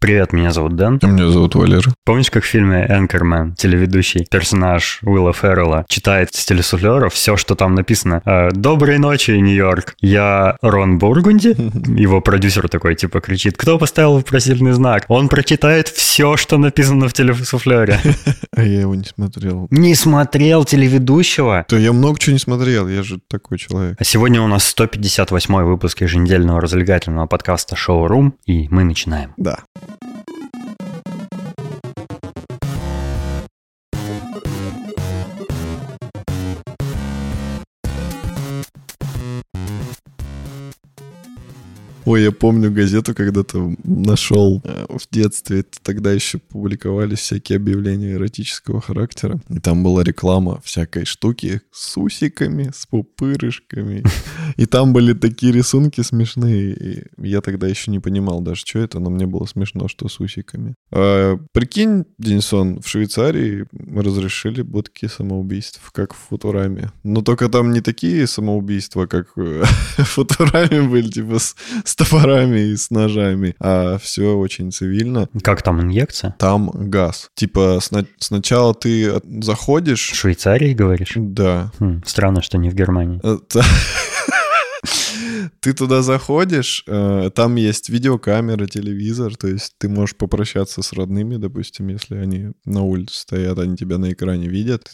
Привет, меня зовут Дэн. А меня зовут Валера. Помнишь, как в фильме «Энкермен» телеведущий персонаж Уилла Феррелла читает с телесуфлера все, что там написано? «Э, «Доброй ночи, Нью-Йорк. Я Рон Бургунди». Его продюсер такой, типа, кричит, кто поставил вопросительный знак? Он прочитает все, что написано в телесуфлере. А я его не смотрел. Не смотрел телеведущего? Да я много чего не смотрел, я же такой человек. А сегодня у нас 158 выпуск еженедельного развлекательного подкаста «Шоу-рум», и мы начинаем. Да. Ой, я помню газету когда-то нашел э, в детстве. Тогда еще публиковались всякие объявления эротического характера. И там была реклама всякой штуки с усиками, с пупырышками. И там были такие рисунки смешные. И я тогда еще не понимал даже, что это, но мне было смешно, что с усиками. А, прикинь, Денисон, в Швейцарии разрешили будки самоубийств, как в Футураме. Но только там не такие самоубийства, как в Футураме были, типа с топорами и с ножами, а все очень цивильно. Как там инъекция? Там газ. Типа сна- сначала ты от- В заходишь... Швейцарии, говоришь? Да. Хм, странно, что не в Германии. Ты туда заходишь, э, там есть видеокамера, телевизор, то есть ты можешь попрощаться с родными, допустим, если они на улице стоят, они тебя на экране видят,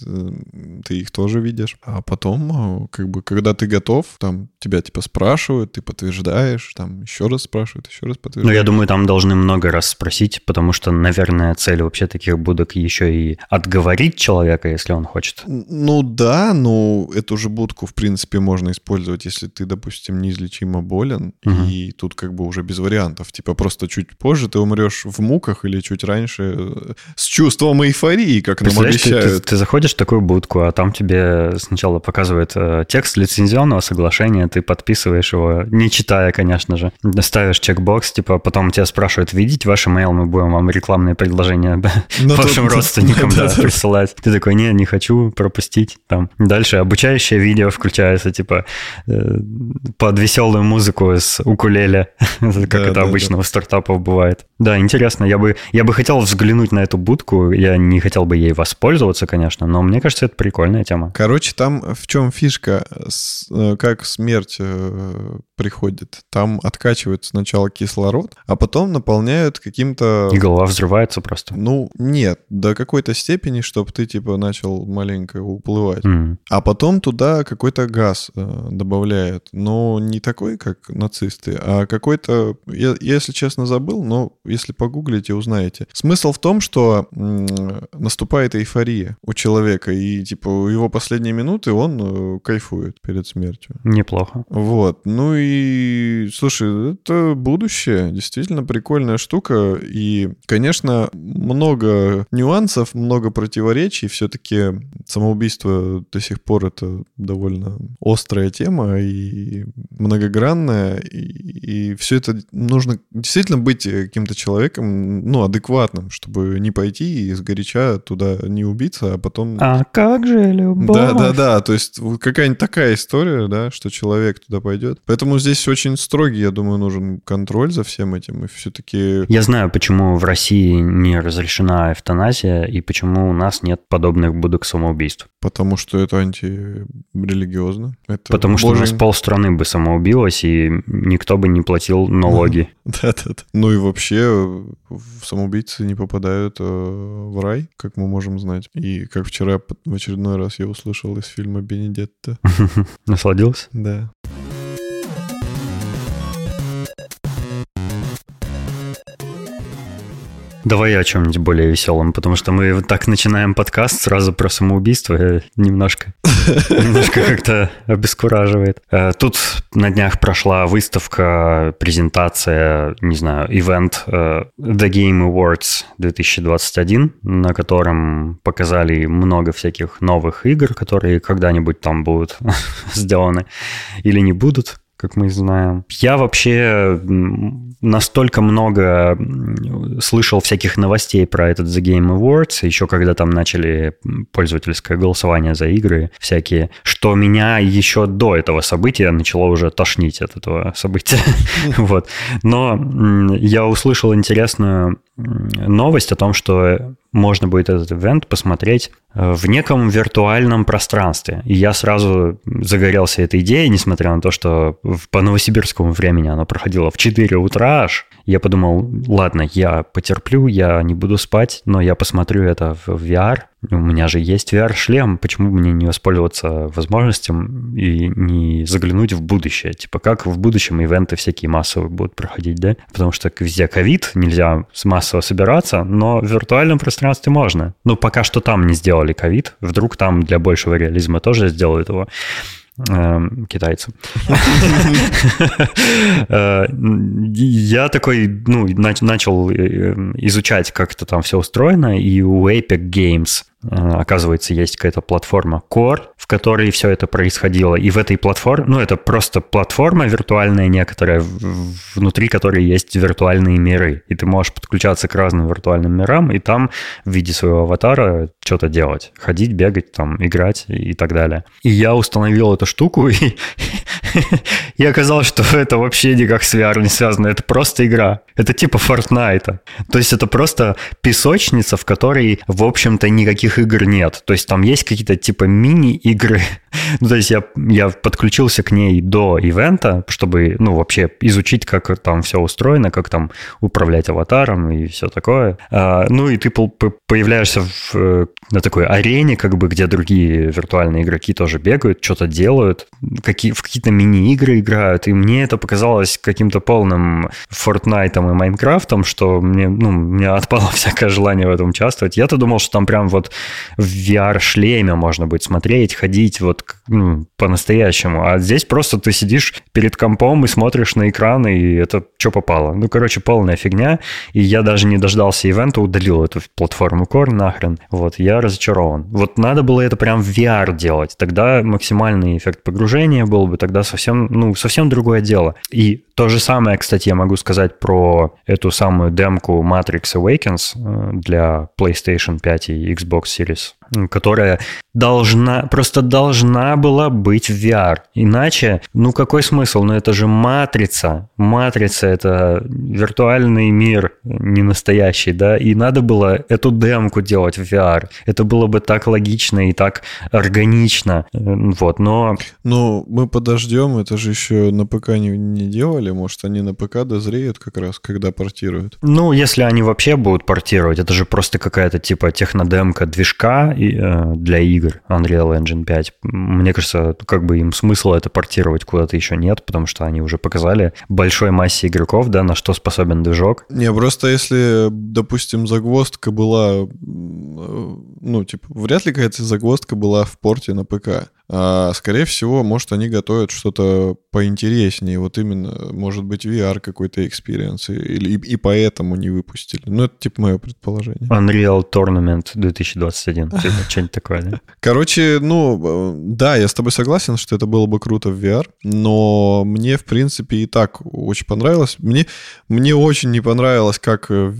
ты их тоже видишь. А потом, э, как бы, когда ты готов, там тебя типа спрашивают, ты подтверждаешь, там еще раз спрашивают, еще раз Ну, подтверждаешь. я думаю, там должны много раз спросить, потому что, наверное, цель вообще таких будок еще и отговорить человека, если он хочет. Ну да, но эту же будку, в принципе, можно использовать, если ты, допустим, неизлечимо болен, Мгм. и тут как бы уже без вариантов. Типа просто чуть позже ты умрешь в муках или чуть раньше э, с чувством эйфории, как нам Представляешь, ты, ты- обещают. ты заходишь в такую будку, а там тебе сначала показывает э, текст лицензионного соглашения, ты подписываешь его, не читая, конечно же, ставишь чекбокс, типа, потом тебя спрашивают, видите ваш email, мы будем вам рекламные предложения Ну, вашим тут- родственникам да, да, да, да. присылать. Ты такой, не, не хочу пропустить. Там. Дальше обучающее видео включается, типа, э, под веселую музыку с укулеле, как Да, это да, обычно у стартапов бывает. Да, интересно, я бы, я бы хотел взглянуть на эту будку, я не хотел бы ей воспользоваться, конечно, но мне кажется, это прикольная тема. Короче, там в чем фишка, э, как смерть э, приходит. Там откачивают сначала кислород, а потом наполняют каким-то... И голова взрывается просто. Ну, нет, до какой-то степени, чтобы ты, типа, начал маленько уплывать. М. А потом туда какой-то газ э, добавляют. Но не такой, как нацисты, а какой-то... Я, я, если честно, забыл, но если погуглите, узнаете. Смысл в том, что м, наступает эйфория у человека, и, типа, у его последние минуты он э, кайфует перед смертью. Неплохо. Вот. Ну и, слушай, это будущее. Действительно прикольная штука. И, конечно, много нюансов, много противоречий. Все-таки самоубийство до сих пор это довольно острая тема и многогранная. И, все это нужно действительно быть каким-то человеком, ну, адекватным, чтобы не пойти и сгоряча туда не убиться, а потом... А как же любовь? Да, да, да. То есть вот какая-нибудь такая история, да, что человек туда пойдет. Поэтому здесь очень строгий, я думаю, нужен контроль за всем этим. И все-таки Я знаю, почему в России не разрешена эвтаназия и почему у нас нет подобных будок самоубийств. потому что это антирелигиозно. Это Потому что у нас Божий- полстраны бы самоубилось, и никто бы не платил налоги. Да-да-да. Ну и вообще самоубийцы не попадают э, в рай, как мы можем знать. И как вчера в очередной раз я услышал из фильма «Бенедетта». Насладился? Да. Давай о чем-нибудь более веселом, потому что мы вот так начинаем подкаст сразу про самоубийство. э, Немножко, немножко как-то обескураживает. Э, Тут на днях прошла выставка, презентация, не знаю, ивент э, The Game Awards 2021, на котором показали много всяких новых игр, которые когда-нибудь там будут сделаны или не будут. как мы знаем. Я вообще настолько много слышал всяких новостей про этот The Game Awards, еще когда там начали пользовательское голосование за игры всякие, что меня еще до этого события начало уже тошнить от этого события. вот. Но я услышал интересную новость о том, что можно будет этот ивент посмотреть э, в неком виртуальном пространстве. И я сразу загорелся этой идеей, несмотря на то, что по новосибирскому времени оно проходило в 4 утра аж. Я подумал, ладно, я потерплю, я не буду спать, но я посмотрю это в VR. У меня же есть VR-шлем, почему мне не воспользоваться возможностью и не заглянуть в будущее? Типа, как в будущем ивенты всякие массовые будут проходить, да? Потому что везде ковид, нельзя массово собираться, но в виртуальном пространстве можно. Ну, пока что там не сделали ковид, вдруг там для большего реализма тоже сделают его. Эм, китайцу. Э, я такой, ну, начал э, изучать, как это там все устроено, и у Epic Games оказывается, есть какая-то платформа Core, в которой все это происходило. И в этой платформе, ну, это просто платформа виртуальная некоторая, внутри которой есть виртуальные миры. И ты можешь подключаться к разным виртуальным мирам, и там в виде своего аватара что-то делать. Ходить, бегать, там, играть и так далее. И я установил эту штуку, и, и оказалось, что это вообще никак с VR не связано. Это просто игра. Это типа Fortnite. То есть это просто песочница, в которой, в общем-то, никаких таких игр нет. То есть там есть какие-то типа мини-игры. ну, то есть я, я подключился к ней до ивента, чтобы, ну, вообще изучить, как там все устроено, как там управлять аватаром и все такое. А, ну, и ты появляешься в, на такой арене, как бы, где другие виртуальные игроки тоже бегают, что-то делают, какие, в какие-то мини-игры играют. И мне это показалось каким-то полным Fortnite и Майнкрафтом, что мне, ну, у меня отпало всякое желание в этом участвовать. Я-то думал, что там прям вот в VR-шлеме можно будет смотреть, ходить вот ну, по-настоящему. А здесь просто ты сидишь перед компом и смотришь на экран, и это что попало. Ну, короче, полная фигня. И я даже не дождался ивента, удалил эту платформу Core нахрен. Вот, я разочарован. Вот надо было это прям в VR делать. Тогда максимальный эффект погружения был бы тогда совсем, ну, совсем другое дело. И то же самое, кстати, я могу сказать про эту самую демку Matrix Awakens э, для PlayStation 5 и Xbox Series которая должна, просто должна была быть в VR. Иначе, ну какой смысл? Ну это же матрица. Матрица — это виртуальный мир, не настоящий, да? И надо было эту демку делать в VR. Это было бы так логично и так органично. Вот, но... Ну, мы подождем, это же еще на ПК не, не делали. Может, они на ПК дозреют как раз, когда портируют? Ну, если они вообще будут портировать, это же просто какая-то типа технодемка движка, для игр Unreal Engine 5. Мне кажется, как бы им смысла это портировать куда-то еще нет, потому что они уже показали большой массе игроков, да, на что способен движок. Не, просто если, допустим, загвоздка была, э, ну, типа, вряд ли какая-то загвоздка была в порте на ПК. А, скорее всего, может, они готовят что-то поинтереснее. Вот именно, может быть, VR какой-то experience. Или, и, и поэтому не выпустили. Ну, это типа мое предположение. Unreal Tournament 2021. Что-нибудь такое, да? Короче, ну, да, я с тобой согласен, что это было бы круто в VR, но мне, в принципе, и так очень понравилось. Мне, мне очень не понравилось, как, э,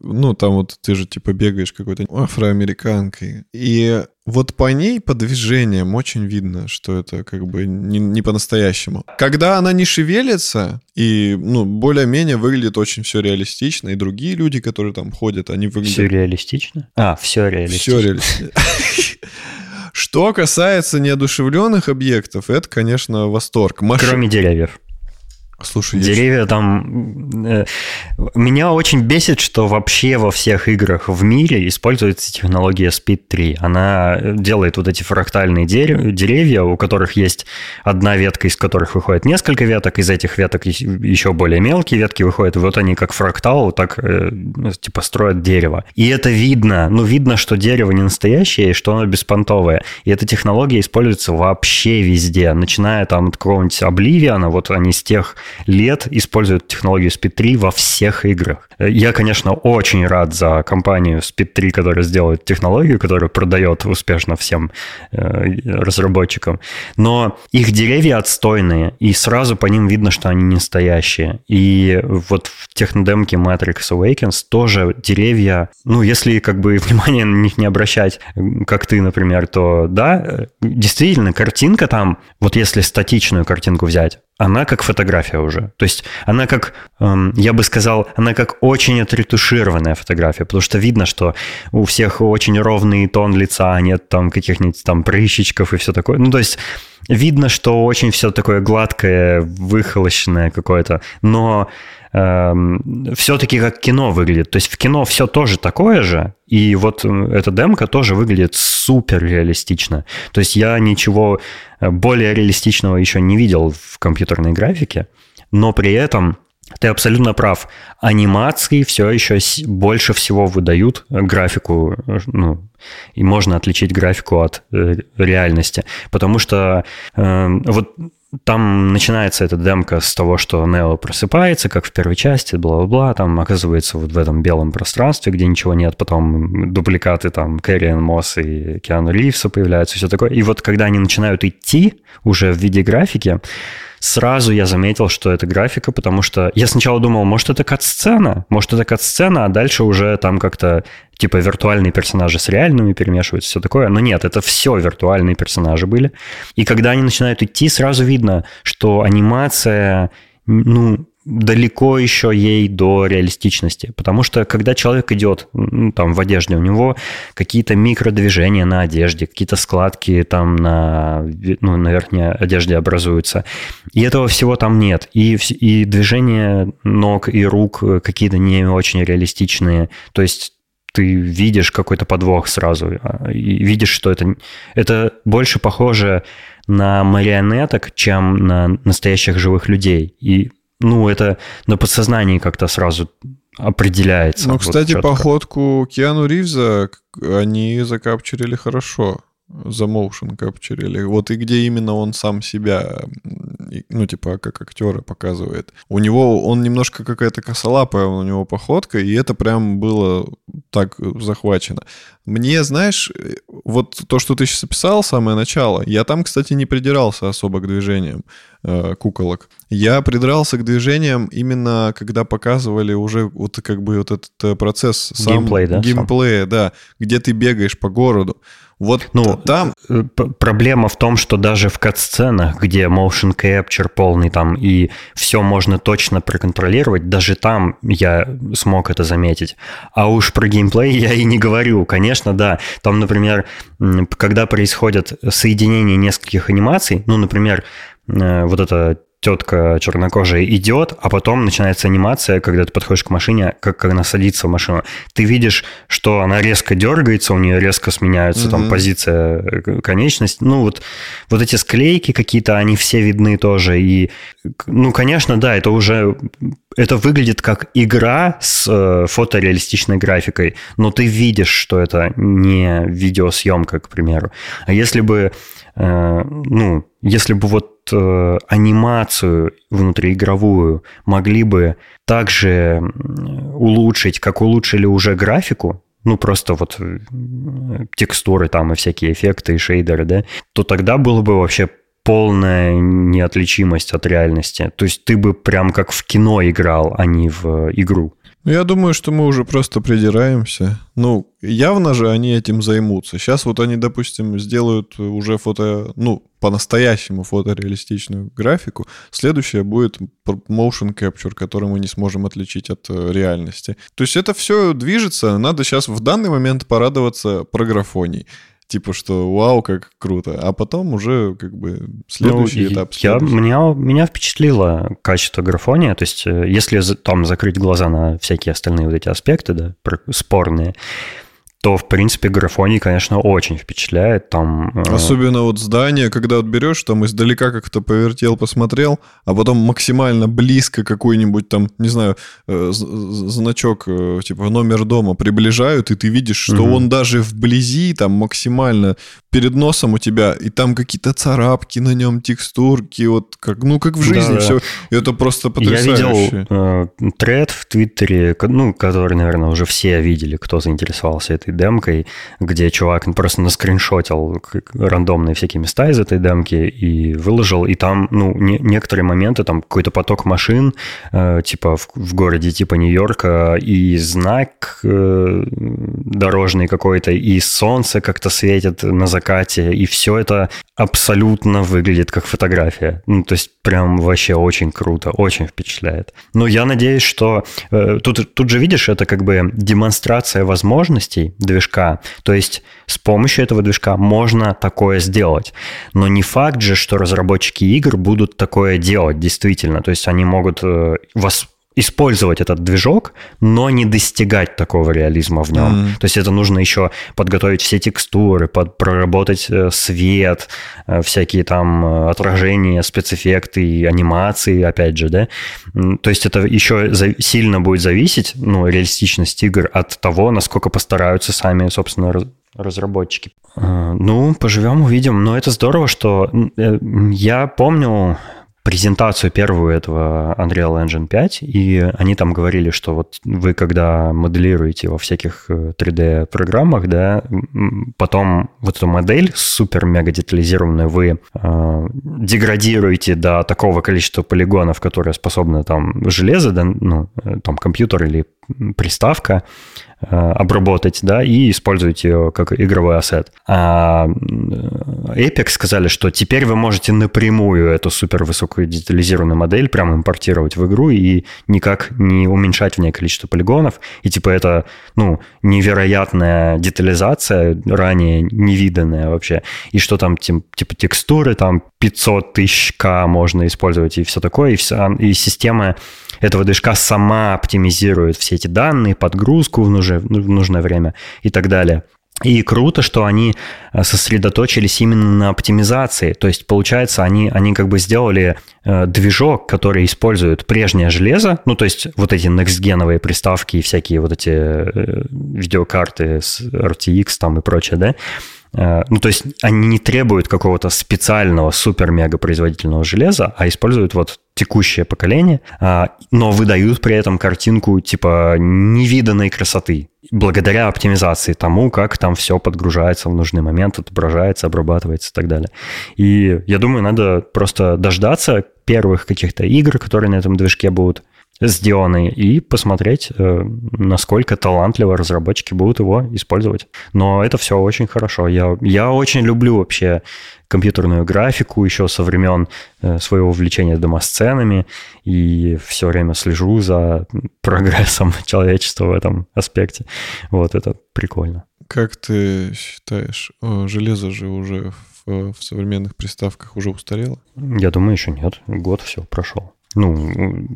ну, там вот ты же, типа, бегаешь какой-то афроамериканкой. И вот по ней, по движениям, очень видно, что это как бы не, не по-настоящему. Когда она не шевелится, и, ну, более-менее выглядит очень все реалистично, и другие люди, которые там ходят, они выглядят... Все реалистично? А, все реалистично. Все реалистично. Что касается неодушевленных объектов, это, конечно, восторг. Кроме деревьев. Слушай, деревья я... там... Э, меня очень бесит, что вообще во всех играх в мире используется технология Speed 3. Она делает вот эти фрактальные деревья, у которых есть одна ветка, из которых выходит несколько веток, из этих веток еще более мелкие ветки выходят, и вот они как фрактал, так э, ну, типа строят дерево. И это видно, ну видно, что дерево не настоящее, и что оно беспонтовое. И эта технология используется вообще везде, начиная там от какого-нибудь Обливиана, вот они с тех лет используют технологию Speed 3 во всех играх. Я, конечно, очень рад за компанию Speed 3, которая сделает технологию, которая продает успешно всем э, разработчикам. Но их деревья отстойные, и сразу по ним видно, что они не настоящие. И вот в технодемке Matrix Awakens тоже деревья, ну, если как бы внимание на них не обращать, как ты, например, то да, действительно, картинка там, вот если статичную картинку взять, она как фотография уже. То есть она как, эм, я бы сказал, она как очень отретушированная фотография, потому что видно, что у всех очень ровный тон лица, нет там каких-нибудь там прыщичков и все такое. Ну, то есть видно, что очень все такое гладкое, выхолощенное какое-то, но все-таки как кино выглядит. То есть в кино все тоже такое же, и вот эта демка тоже выглядит супер реалистично. То есть я ничего э, более реалистичного еще не видел в компьютерной графике, но при этом ты абсолютно прав. Анимации все еще больше всего выдают графику, ну, и можно отличить графику от э, реальности. Потому что э, вот там начинается эта демка с того, что Нео просыпается, как в первой части, бла-бла-бла, там оказывается вот в этом белом пространстве, где ничего нет, потом дубликаты там Кэрриан Мосс и Киану Ривса появляются, все такое. И вот когда они начинают идти уже в виде графики, сразу я заметил, что это графика, потому что я сначала думал, может, это кат-сцена, может, это кат-сцена, а дальше уже там как-то типа виртуальные персонажи с реальными перемешиваются, все такое. Но нет, это все виртуальные персонажи были. И когда они начинают идти, сразу видно, что анимация, ну, далеко еще ей до реалистичности. Потому что когда человек идет ну, там в одежде, у него какие-то микродвижения на одежде, какие-то складки там на, ну, на верхней одежде образуются. И этого всего там нет. И, и движения ног и рук какие-то не очень реалистичные. То есть ты видишь какой-то подвох сразу, а, и видишь, что это, это больше похоже на марионеток, чем на настоящих живых людей. И ну, это на подсознании как-то сразу определяется. Ну, кстати, вот походку Киану Ривза они закапчурили хорошо за motion капчурили. Вот и где именно он сам себя, ну, типа, как актера показывает. У него, он немножко какая-то косолапая, у него походка, и это прям было так захвачено. Мне, знаешь, вот то, что ты сейчас описал, самое начало, я там, кстати, не придирался особо к движениям э, куколок. Я придрался к движениям именно, когда показывали уже вот как бы вот этот э, процесс сам... Геймплей, да? Геймплея, да, где ты бегаешь по городу. Вот ну, там... Э, проблема в том, что даже в кат-сценах, где motion capture полный там, и все можно точно проконтролировать, даже там я смог это заметить. А уж про геймплей я и не говорю. Конечно, да. Там, например, когда происходит соединение нескольких анимаций, ну, например, э, вот это тетка чернокожая идет, а потом начинается анимация, когда ты подходишь к машине, как, как она садится в машину. Ты видишь, что она резко дергается, у нее резко сменяется mm-hmm. там позиция, э, конечность. Ну, вот, вот эти склейки какие-то, они все видны тоже. И, ну, конечно, да, это уже это выглядит как игра с э, фотореалистичной графикой, но ты видишь, что это не видеосъемка, к примеру. А если бы, э, ну, если бы вот э, анимацию внутриигровую могли бы также улучшить, как улучшили уже графику, ну, просто вот э, текстуры там и всякие эффекты и шейдеры, да, то тогда было бы вообще полная неотличимость от реальности. То есть ты бы прям как в кино играл, а не в игру. Я думаю, что мы уже просто придираемся. Ну, явно же они этим займутся. Сейчас вот они, допустим, сделают уже фото, ну, по-настоящему фотореалистичную графику. Следующее будет motion capture, который мы не сможем отличить от э, реальности. То есть это все движется. Надо сейчас в данный момент порадоваться про графоний типа, что вау, как круто, а потом уже как бы следующий ну, этап. Я, меня, меня впечатлило качество графония, то есть э, если там закрыть глаза на всякие остальные вот эти аспекты, да, спорные, то, в принципе, графоний, конечно, очень впечатляет. Там, э... Особенно вот здание, когда вот берешь, там издалека как-то повертел, посмотрел, а потом максимально близко какой-нибудь там, не знаю, э, значок, э, типа номер дома приближают, и ты видишь, что угу. он даже вблизи там максимально перед носом у тебя, и там какие-то царапки на нем, текстурки, вот как, ну, как в жизни да, все. Да. Это просто потрясающе. Я видел э, тред в Твиттере, ну, который, наверное, уже все видели, кто заинтересовался этой демкой, где чувак просто наскриншотил рандомные всякие места из этой демки и выложил, и там, ну, не, некоторые моменты, там какой-то поток машин, э, типа в, в городе типа Нью-Йорка, и знак э, дорожный какой-то, и солнце как-то светит на закате и все это абсолютно выглядит как фотография. Ну, то есть прям вообще очень круто, очень впечатляет. Но я надеюсь, что э, тут, тут же видишь, это как бы демонстрация возможностей движка. То есть с помощью этого движка можно такое сделать. Но не факт же, что разработчики игр будут такое делать действительно. То есть они могут э, вас использовать этот движок, но не достигать такого реализма в нем. Mm. То есть это нужно еще подготовить все текстуры, под, проработать э, свет, э, всякие там э, отражения, спецэффекты, анимации, опять же, да. То есть это еще за, сильно будет зависеть, ну, реалистичность игр от того, насколько постараются сами, собственно, разработчики. Ну, поживем, увидим. Но это здорово, что я помню презентацию первую этого Unreal Engine 5, и они там говорили, что вот вы, когда моделируете во всяких 3D-программах, э, да, потом вот эту модель супер-мега детализированную вы э, деградируете до такого количества полигонов, которые способны там железо, да, ну, э, там компьютер или приставка, обработать, да, и использовать ее как игровой ассет. А Epic сказали, что теперь вы можете напрямую эту супер высокую детализированную модель прямо импортировать в игру и никак не уменьшать в ней количество полигонов. И типа это, ну, невероятная детализация, ранее невиданная вообще. И что там, типа текстуры, там 500 тысяч К можно использовать и все такое. И, вся, и система этого движка сама оптимизирует все эти данные, подгрузку в нужное, в нужное время и так далее. И круто, что они э, сосредоточились именно на оптимизации. То есть, получается, они, они как бы сделали э, движок, который использует прежнее железо, ну, то есть вот эти next-геновые приставки и всякие вот эти э, видеокарты с RTX там и прочее, да, ну, то есть они не требуют какого-то специального супер-мега производительного железа, а используют вот текущее поколение, а, но выдают при этом картинку типа невиданной красоты, благодаря оптимизации тому, как там все подгружается в нужный момент, отображается, обрабатывается и так далее. И я думаю, надо просто дождаться первых каких-то игр, которые на этом движке будут, сделаны, и посмотреть, э, насколько талантливо разработчики будут его использовать. Но это все очень хорошо. Я, я очень люблю вообще компьютерную графику еще со времен э, своего увлечения домосценами и все время слежу за прогрессом человечества в этом аспекте. Вот это прикольно. Как ты считаешь, железо же уже в, в современных приставках уже устарело? Я думаю, еще нет. Год все прошел. Ну,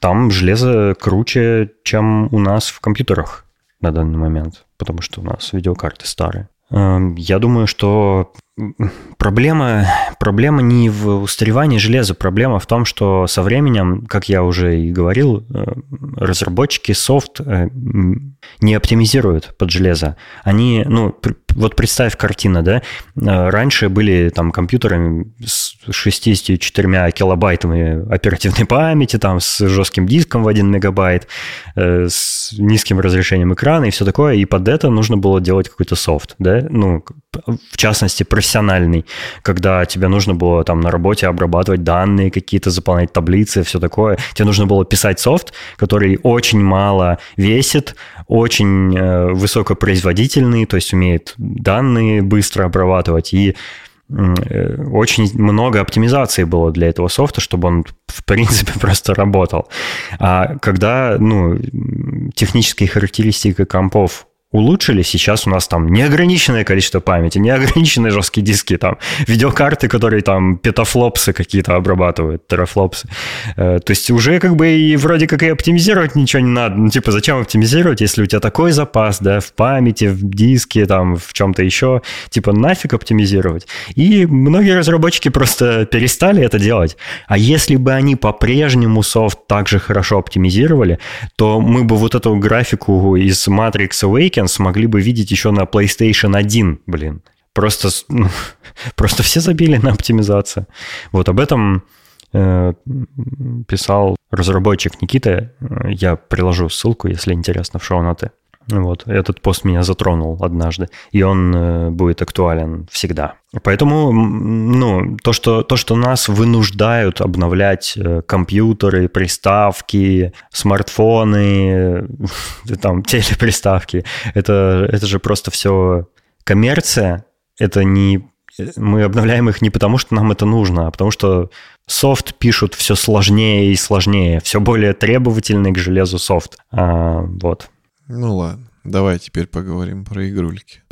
там железо круче, чем у нас в компьютерах на данный момент, потому что у нас видеокарты старые. Эм, я думаю, что проблема, проблема не в устаревании железа, проблема в том, что со временем, как я уже и говорил, э, разработчики софт э, не оптимизируют под железо. Они, ну, вот представь картина, да, э, раньше были там компьютеры с 64 килобайтами оперативной памяти, там с жестким диском в 1 мегабайт, с низким разрешением экрана и все такое, и под это нужно было делать какой-то софт, да, ну, в частности, профессиональный, когда тебе нужно было там на работе обрабатывать данные какие-то, заполнять таблицы, все такое. Тебе нужно было писать софт, который очень мало весит, очень э, высокопроизводительный, то есть умеет данные быстро обрабатывать и э, очень много оптимизации было для этого софта, чтобы он, в принципе, просто работал. А когда ну, технические характеристики компов улучшили. Сейчас у нас там неограниченное количество памяти, неограниченные жесткие диски, там видеокарты, которые там петафлопсы какие-то обрабатывают, терафлопсы. Э, то есть уже как бы и вроде как и оптимизировать ничего не надо. Ну, типа, зачем оптимизировать, если у тебя такой запас, да, в памяти, в диске, там, в чем-то еще. Типа, нафиг оптимизировать. И многие разработчики просто перестали это делать. А если бы они по-прежнему софт также хорошо оптимизировали, то мы бы вот эту графику из Matrix Awakens смогли бы видеть еще на PlayStation 1, блин. Просто, ну, просто все забили на оптимизацию. Вот об этом э, писал разработчик Никита. Я приложу ссылку, если интересно, в шоу-ноты. Вот, этот пост меня затронул однажды, и он э, будет актуален всегда. Поэтому, ну, то, что, то, что нас вынуждают обновлять э, компьютеры, приставки, смартфоны, там, телеприставки, это, это же просто все коммерция, это не мы обновляем их не потому, что нам это нужно, а потому что софт пишут все сложнее и сложнее, все более требовательный к железу софт. А, вот. Ну ладно, давай теперь поговорим про игрульки.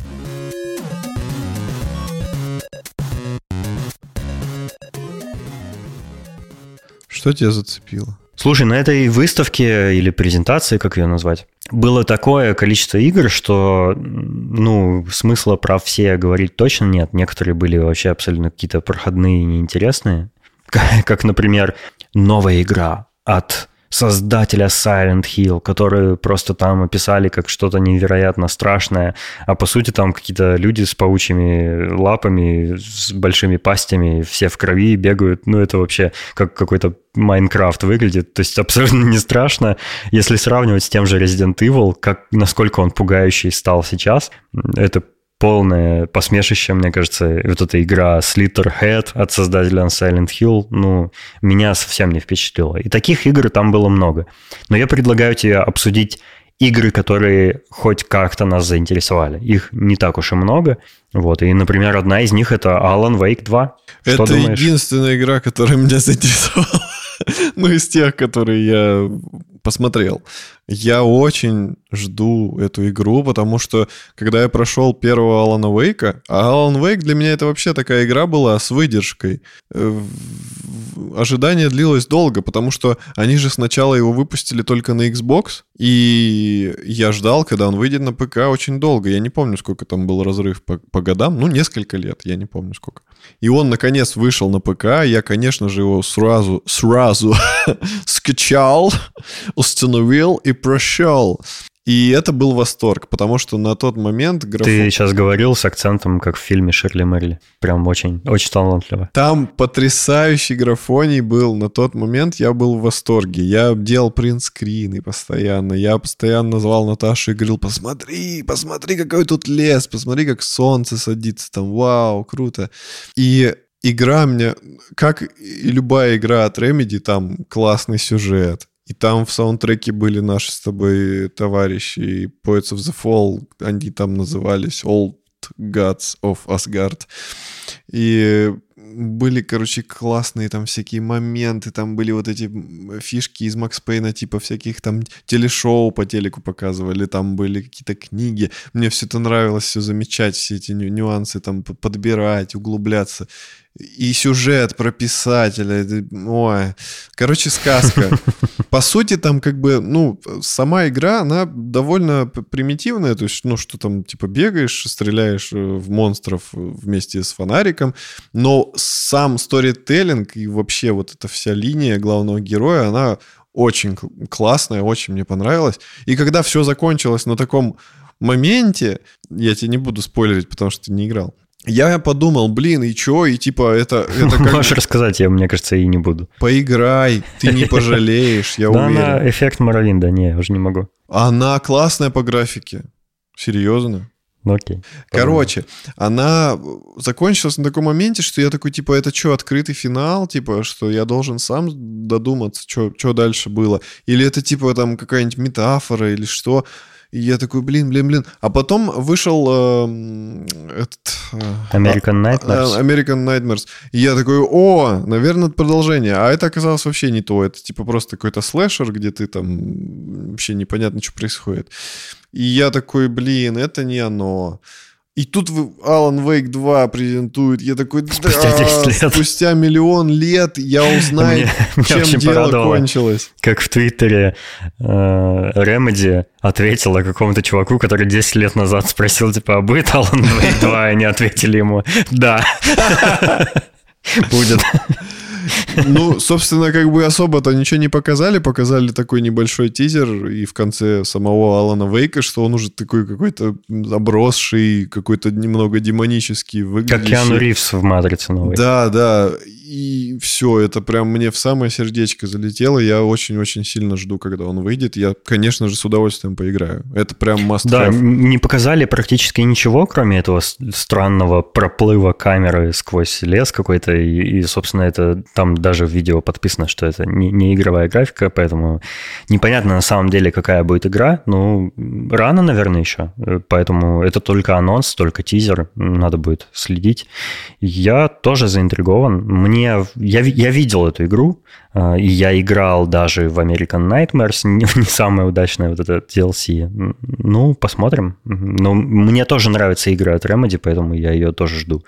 Что тебя зацепило? Слушай, на этой выставке или презентации, как ее назвать, было такое количество игр, что, ну, смысла про все говорить точно нет. Некоторые были вообще абсолютно какие-то проходные и неинтересные. Как, например, новая игра от создателя Silent Hill, которые просто там описали как что-то невероятно страшное, а по сути там какие-то люди с паучьими лапами, с большими пастями, все в крови бегают. Ну, это вообще как какой-то Майнкрафт выглядит. То есть абсолютно не страшно. Если сравнивать с тем же Resident Evil, как, насколько он пугающий стал сейчас, это полное посмешище, мне кажется, вот эта игра Slitterhead от создателя Silent Hill, ну, меня совсем не впечатлила. И таких игр там было много. Но я предлагаю тебе обсудить игры, которые хоть как-то нас заинтересовали. Их не так уж и много. Вот. И, например, одна из них это Alan Wake 2. Что это думаешь? единственная игра, которая меня заинтересовала. ну, из тех, которые я посмотрел. Я очень жду эту игру, потому что когда я прошел первого Алана Вейка, а Алан Вейк для меня это вообще такая игра была с выдержкой. Э, ожидание длилось долго, потому что они же сначала его выпустили только на Xbox, и я ждал, когда он выйдет на ПК очень долго. Я не помню, сколько там был разрыв по, по годам, ну, несколько лет, я не помню сколько. И он, наконец, вышел на ПК, я, конечно же, его сразу, сразу скачал, установил и прошел. И это был восторг, потому что на тот момент графон... Ты сейчас говорил с акцентом, как в фильме Шерли Мерли. Прям очень, очень талантливо. Там потрясающий графоний был. На тот момент я был в восторге. Я делал принтскрины постоянно. Я постоянно звал Наташу и говорил, посмотри, посмотри, какой тут лес, посмотри, как солнце садится там. Вау, круто. И игра мне, как и любая игра от Remedy, там классный сюжет, и там в саундтреке были наши с тобой товарищи, и Poets of the Fall, они там назывались Old Gods of Asgard. И были, короче, классные там всякие моменты, там были вот эти фишки из Макс Пейна, типа всяких там телешоу по телеку показывали, там были какие-то книги. Мне все это нравилось, все замечать, все эти нюансы там подбирать, углубляться и сюжет про писателя. Ой, короче, сказка. По сути, там как бы, ну, сама игра, она довольно примитивная, то есть, ну, что там, типа, бегаешь, стреляешь э, в монстров вместе с фонариком, но сам сторителлинг и вообще вот эта вся линия главного героя, она очень классная, очень мне понравилась. И когда все закончилось на таком моменте, я тебе не буду спойлерить, потому что ты не играл, я подумал, блин, и чё, и типа это... это как... Можешь рассказать, я, мне кажется, и не буду. Поиграй, ты не пожалеешь, я уверен. Да, эффект Моровинда, не, я уже не могу. Она классная по графике. Серьезно. Ну, окей. Короче, она закончилась на таком моменте, что я такой, типа, это что, открытый финал? Типа, что я должен сам додуматься, что дальше было? Или это, типа, там какая-нибудь метафора или что? И я такой, блин, блин, блин. А потом вышел э, этот... Э, American Nightmares. American Nightmares. И я такой, о, наверное, это продолжение. А это оказалось вообще не то. Это типа просто какой-то слэшер, где ты там вообще непонятно, что происходит. И я такой, блин, это не оно. И тут Alan Wake 2 презентует. Я такой, да, спустя 10 лет. Спустя миллион лет я узнаю, Мне, чем дело порадовало, кончилось. Как в Твиттере э, Remedy ответила какому-то чуваку, который 10 лет назад спросил, типа, а будет Alan Wake 2? И они ответили ему, да. Будет. Ну, собственно, как бы особо-то ничего не показали. Показали такой небольшой тизер и в конце самого Алана Вейка, что он уже такой какой-то обросший, какой-то немного демонический выглядящий. Как Киану Ривз в «Матрице» новой. Да, да. И все, это прям мне в самое сердечко залетело. Я очень-очень сильно жду, когда он выйдет. Я, конечно же, с удовольствием поиграю. Это прям must Да, have. не показали практически ничего, кроме этого странного проплыва камеры сквозь лес какой-то. И, и собственно, это там даже в видео подписано, что это не, не игровая графика, поэтому непонятно на самом деле, какая будет игра. Ну, рано, наверное, еще. Поэтому это только анонс, только тизер. Надо будет следить. Я тоже заинтригован. Мне... Я, я видел эту игру, а, и я играл даже в American Nightmares, не, не самая удачная вот эта DLC. Ну, посмотрим. Но мне тоже нравятся игры от Remedy, поэтому я ее тоже жду.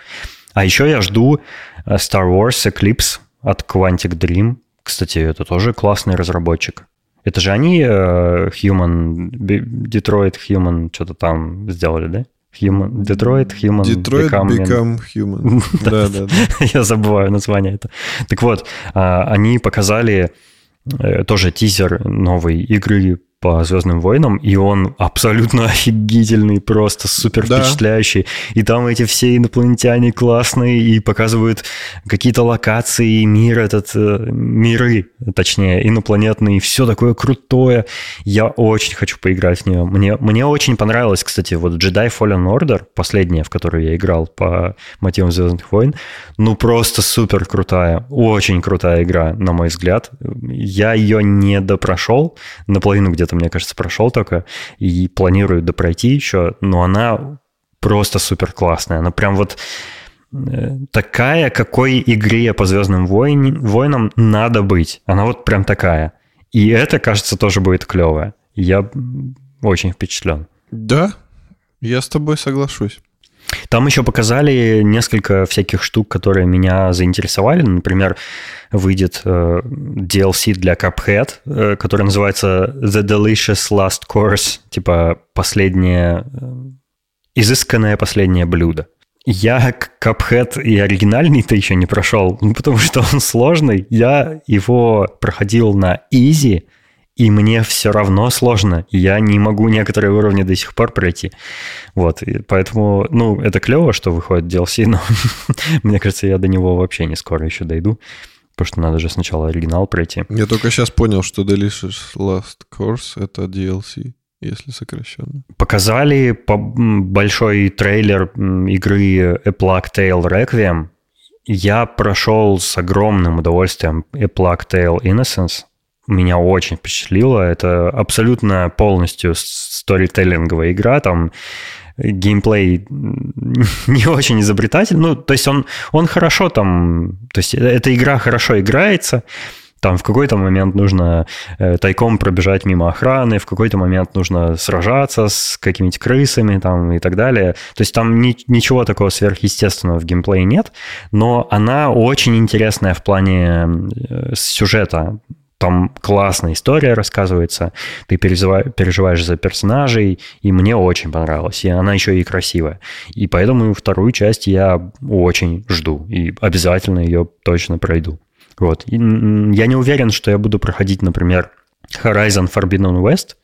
А еще я жду э, Star Wars Eclipse от Quantic Dream. Кстати, это тоже классный разработчик. Это же они uh, Human, Detroit Human что-то там сделали, да? Human, Detroit Human Detroit Become, become Human. да, да, да. Я забываю название это. Так вот, а, они показали э, тоже тизер новой игры по Звездным войнам, и он абсолютно офигительный, просто супер впечатляющий. Да. И там эти все инопланетяне классные и показывают какие-то локации, мир этот, э, миры, точнее, инопланетные, все такое крутое. Я очень хочу поиграть в нее. Мне, мне очень понравилось, кстати, вот Jedi Fallen Order, последняя, в которую я играл по мотивам Звездных войн, ну просто супер крутая, очень крутая игра, на мой взгляд. Я ее не допрошел, наполовину где мне кажется, прошел только, и планирую допройти еще, но она просто супер классная. Она прям вот э, такая, какой игре по Звездным войн, войнам надо быть. Она вот прям такая. И это, кажется, тоже будет клевое. Я очень впечатлен. Да, я с тобой соглашусь. Там еще показали несколько всяких штук, которые меня заинтересовали. Например, выйдет э, DLC для Cuphead, э, который называется The Delicious Last Course, типа последнее, э, изысканное последнее блюдо. Я Cuphead и оригинальный-то еще не прошел, ну, потому что он сложный. Я его проходил на Easy, и мне все равно сложно. Я не могу некоторые уровни до сих пор пройти. Вот, и поэтому, ну, это клево, что выходит DLC, но мне кажется, я до него вообще не скоро еще дойду. Потому что надо же сначала оригинал пройти. Я только сейчас понял, что Delicious Last Course — это DLC, если сокращенно. Показали большой трейлер игры A Plague Tale Requiem. Я прошел с огромным удовольствием A Plague Tale Innocence меня очень впечатлило. Это абсолютно полностью сторителлинговая игра, там геймплей не очень изобретательный. Ну, то есть он, он хорошо там... То есть эта игра хорошо играется, там в какой-то момент нужно э, тайком пробежать мимо охраны, в какой-то момент нужно сражаться с какими-то крысами там, и так далее. То есть там ни, ничего такого сверхъестественного в геймплее нет, но она очень интересная в плане э, сюжета там классная история рассказывается, ты переживаешь за персонажей, и мне очень понравилось, и она еще и красивая. И поэтому вторую часть я очень жду, и обязательно ее точно пройду. Вот. И я не уверен, что я буду проходить, например, Horizon Forbidden West,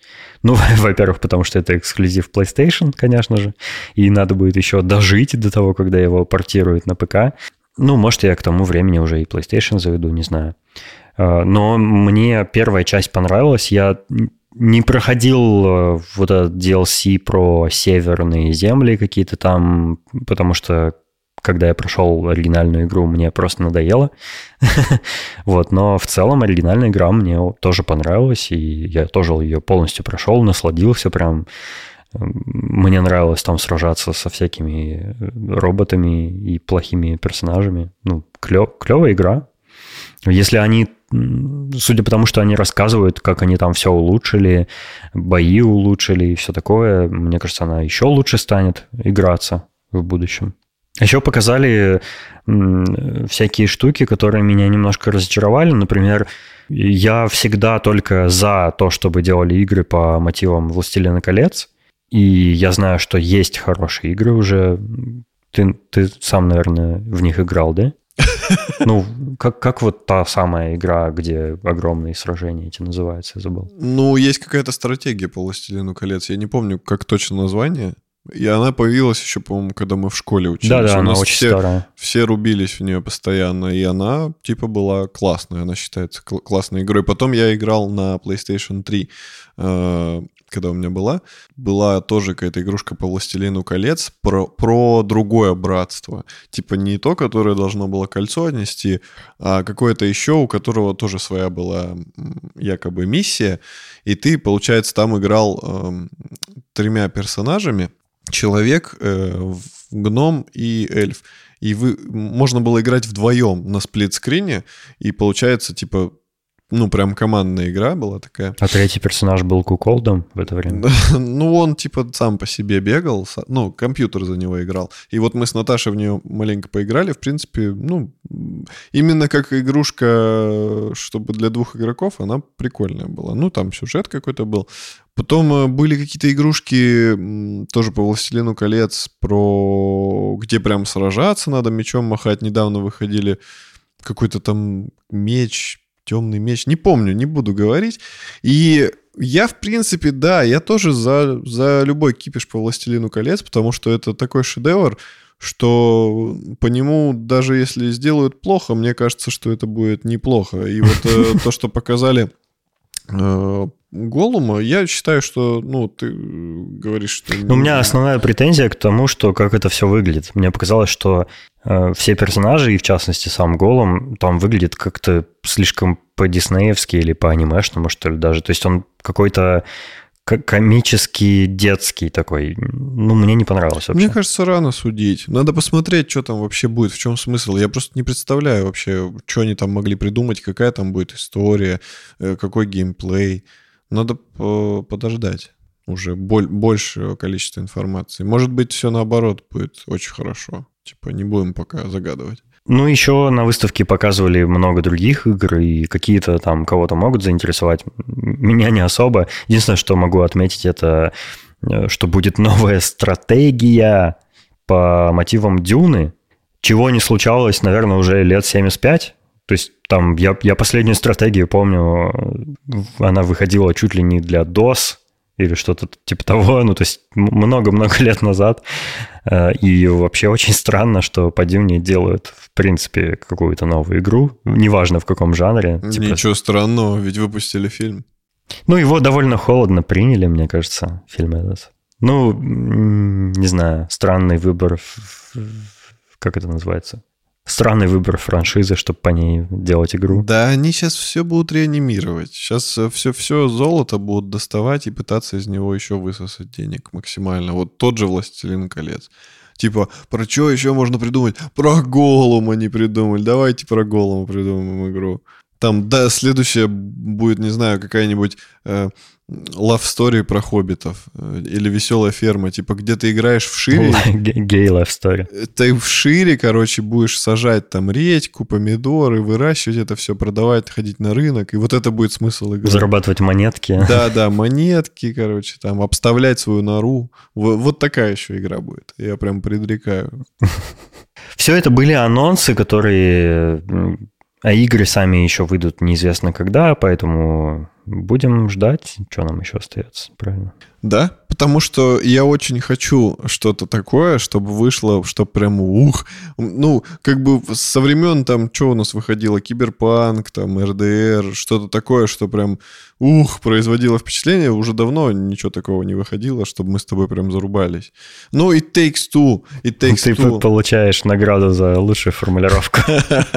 ну, во-первых, потому что это эксклюзив PlayStation, конечно же, и надо будет еще дожить до того, когда его портируют на ПК. Ну, может, я к тому времени уже и PlayStation заведу, не знаю. Э, но мне первая часть понравилась. Я не проходил э, вот этот DLC про северные земли какие-то там, потому что когда я прошел оригинальную игру, мне просто надоело. вот, но в целом оригинальная игра мне тоже понравилась, и я тоже ее полностью прошел, насладился прям. Мне нравилось там сражаться со всякими роботами и плохими персонажами. Ну, клевая игра. Если они, судя по тому, что они рассказывают, как они там все улучшили, бои улучшили и все такое, мне кажется, она еще лучше станет играться в будущем. Еще показали всякие штуки, которые меня немножко разочаровали. Например, я всегда только за то, чтобы делали игры по мотивам «Властелина колец». И я знаю, что есть хорошие игры уже. Ты, ты сам, наверное, в них играл, да? Ну, как, как вот та самая игра, где огромные сражения эти называются, я забыл. Ну, есть какая-то стратегия по «Властелину колец». Я не помню, как точно название. И она появилась еще, по-моему, когда мы в школе учились. Да, да, она очень все, старая. Все рубились в нее постоянно, и она, типа, была классная. Она считается кл- классной игрой. Потом я играл на PlayStation 3, э, когда у меня была. Была тоже какая-то игрушка по «Властелину колец» про, про другое братство. Типа не то, которое должно было кольцо отнести, а какое-то еще, у которого тоже своя была якобы миссия. И ты, получается, там играл э, тремя персонажами — человек, э, гном и эльф. И вы, можно было играть вдвоем на сплитскрине, и получается, типа, ну, прям командная игра была такая. А третий персонаж был куколдом в это время? ну, он, типа, сам по себе бегал, ну, компьютер за него играл. И вот мы с Наташей в нее маленько поиграли, в принципе, ну, именно как игрушка, чтобы для двух игроков, она прикольная была. Ну, там сюжет какой-то был. Потом э, были какие-то игрушки тоже по «Властелину колец», про где прям сражаться надо, мечом махать. Недавно выходили какой-то там меч, темный меч, не помню, не буду говорить. И я, в принципе, да, я тоже за, за любой кипиш по «Властелину колец», потому что это такой шедевр, что по нему, даже если сделают плохо, мне кажется, что это будет неплохо. И вот э, то, что показали э, Голума, я считаю, что, ну, ты говоришь, что... У меня основная претензия к тому, что как это все выглядит. Мне показалось, что все персонажи, и в частности сам Голум, там выглядит как-то слишком по-диснеевски или по-анимешному, что ли, даже. То есть он какой-то комический, детский такой. Ну, мне не понравилось вообще. Мне кажется, рано судить. Надо посмотреть, что там вообще будет, в чем смысл. Я просто не представляю вообще, что они там могли придумать, какая там будет история, э, какой геймплей. Надо подождать уже большее количество информации. Может быть, все наоборот будет очень хорошо. Типа, не будем пока загадывать. Ну, еще на выставке показывали много других игр, и какие-то там кого-то могут заинтересовать. Меня не особо. Единственное, что могу отметить, это э, что будет новая стратегия по мотивам Дюны, чего не случалось, наверное, уже лет 75. То есть там я, я последнюю стратегию помню, она выходила чуть ли не для DOS или что-то типа того, ну то есть много-много лет назад. Э, и вообще очень странно, что по Дюне делают, в принципе, какую-то новую игру, неважно в каком жанре. Типа... Ничего странного, ведь выпустили фильм. Ну, его довольно холодно приняли, мне кажется, фильм этот. Ну, не знаю, странный выбор, как это называется? Странный выбор франшизы, чтобы по ней делать игру. Да, они сейчас все будут реанимировать. Сейчас э, все золото будут доставать и пытаться из него еще высосать денег максимально. Вот тот же «Властелин колец». Типа, про что еще можно придумать? Про Голума не придумали. Давайте про Голума придумаем игру. Там, да, следующая будет, не знаю, какая-нибудь э, love story про хоббитов э, или веселая ферма, типа где ты играешь в шире. Гей love story. Ты в шире, короче, будешь сажать там редьку, помидоры, выращивать это все, продавать, ходить на рынок, и вот это будет смысл игры. Зарабатывать монетки. Да, да, монетки, короче, там обставлять свою нору. Вот, вот такая еще игра будет. Я прям предрекаю. Все это были анонсы, которые а игры сами еще выйдут неизвестно когда, поэтому будем ждать, что нам еще остается, правильно? Да, потому что я очень хочу что-то такое, чтобы вышло, чтобы прям ух. Ну, как бы со времен там, что у нас выходило, Киберпанк, там, RDR, что-то такое, что прям ух, производило впечатление. Уже давно ничего такого не выходило, чтобы мы с тобой прям зарубались. Ну, и Takes Two, и Takes Ты Two. получаешь награду за лучшую формулировку.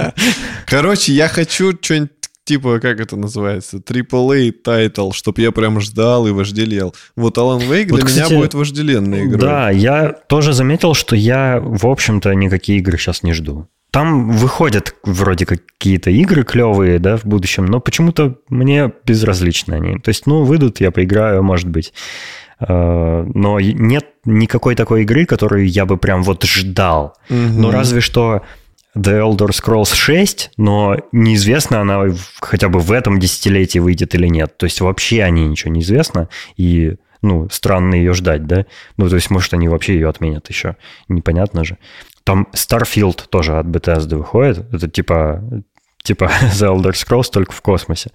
Короче, я хочу что-нибудь типа, как это называется, AAA title, чтобы я прям ждал и вожделел. Вот Alan Wake Вот, для кстати, меня будет вожделенной игрой. Да, я тоже заметил, что я, в общем-то, никакие игры сейчас не жду. Там выходят вроде какие-то игры клевые, да, в будущем, но почему-то мне безразличны они. То есть, ну, выйдут, я поиграю, может быть. Э, Но нет никакой такой игры, которую я бы прям вот ждал. Мгм. Ну, разве что The Elder Scrolls 6, но неизвестно, она хотя бы в этом десятилетии выйдет или нет. То есть вообще о ней ничего не известно, и ну, странно ее ждать, да? Ну, то есть, может, они вообще ее отменят еще. Непонятно же. Там Starfield тоже от Bethesda выходит. Это типа типа The Elder Scrolls только в космосе.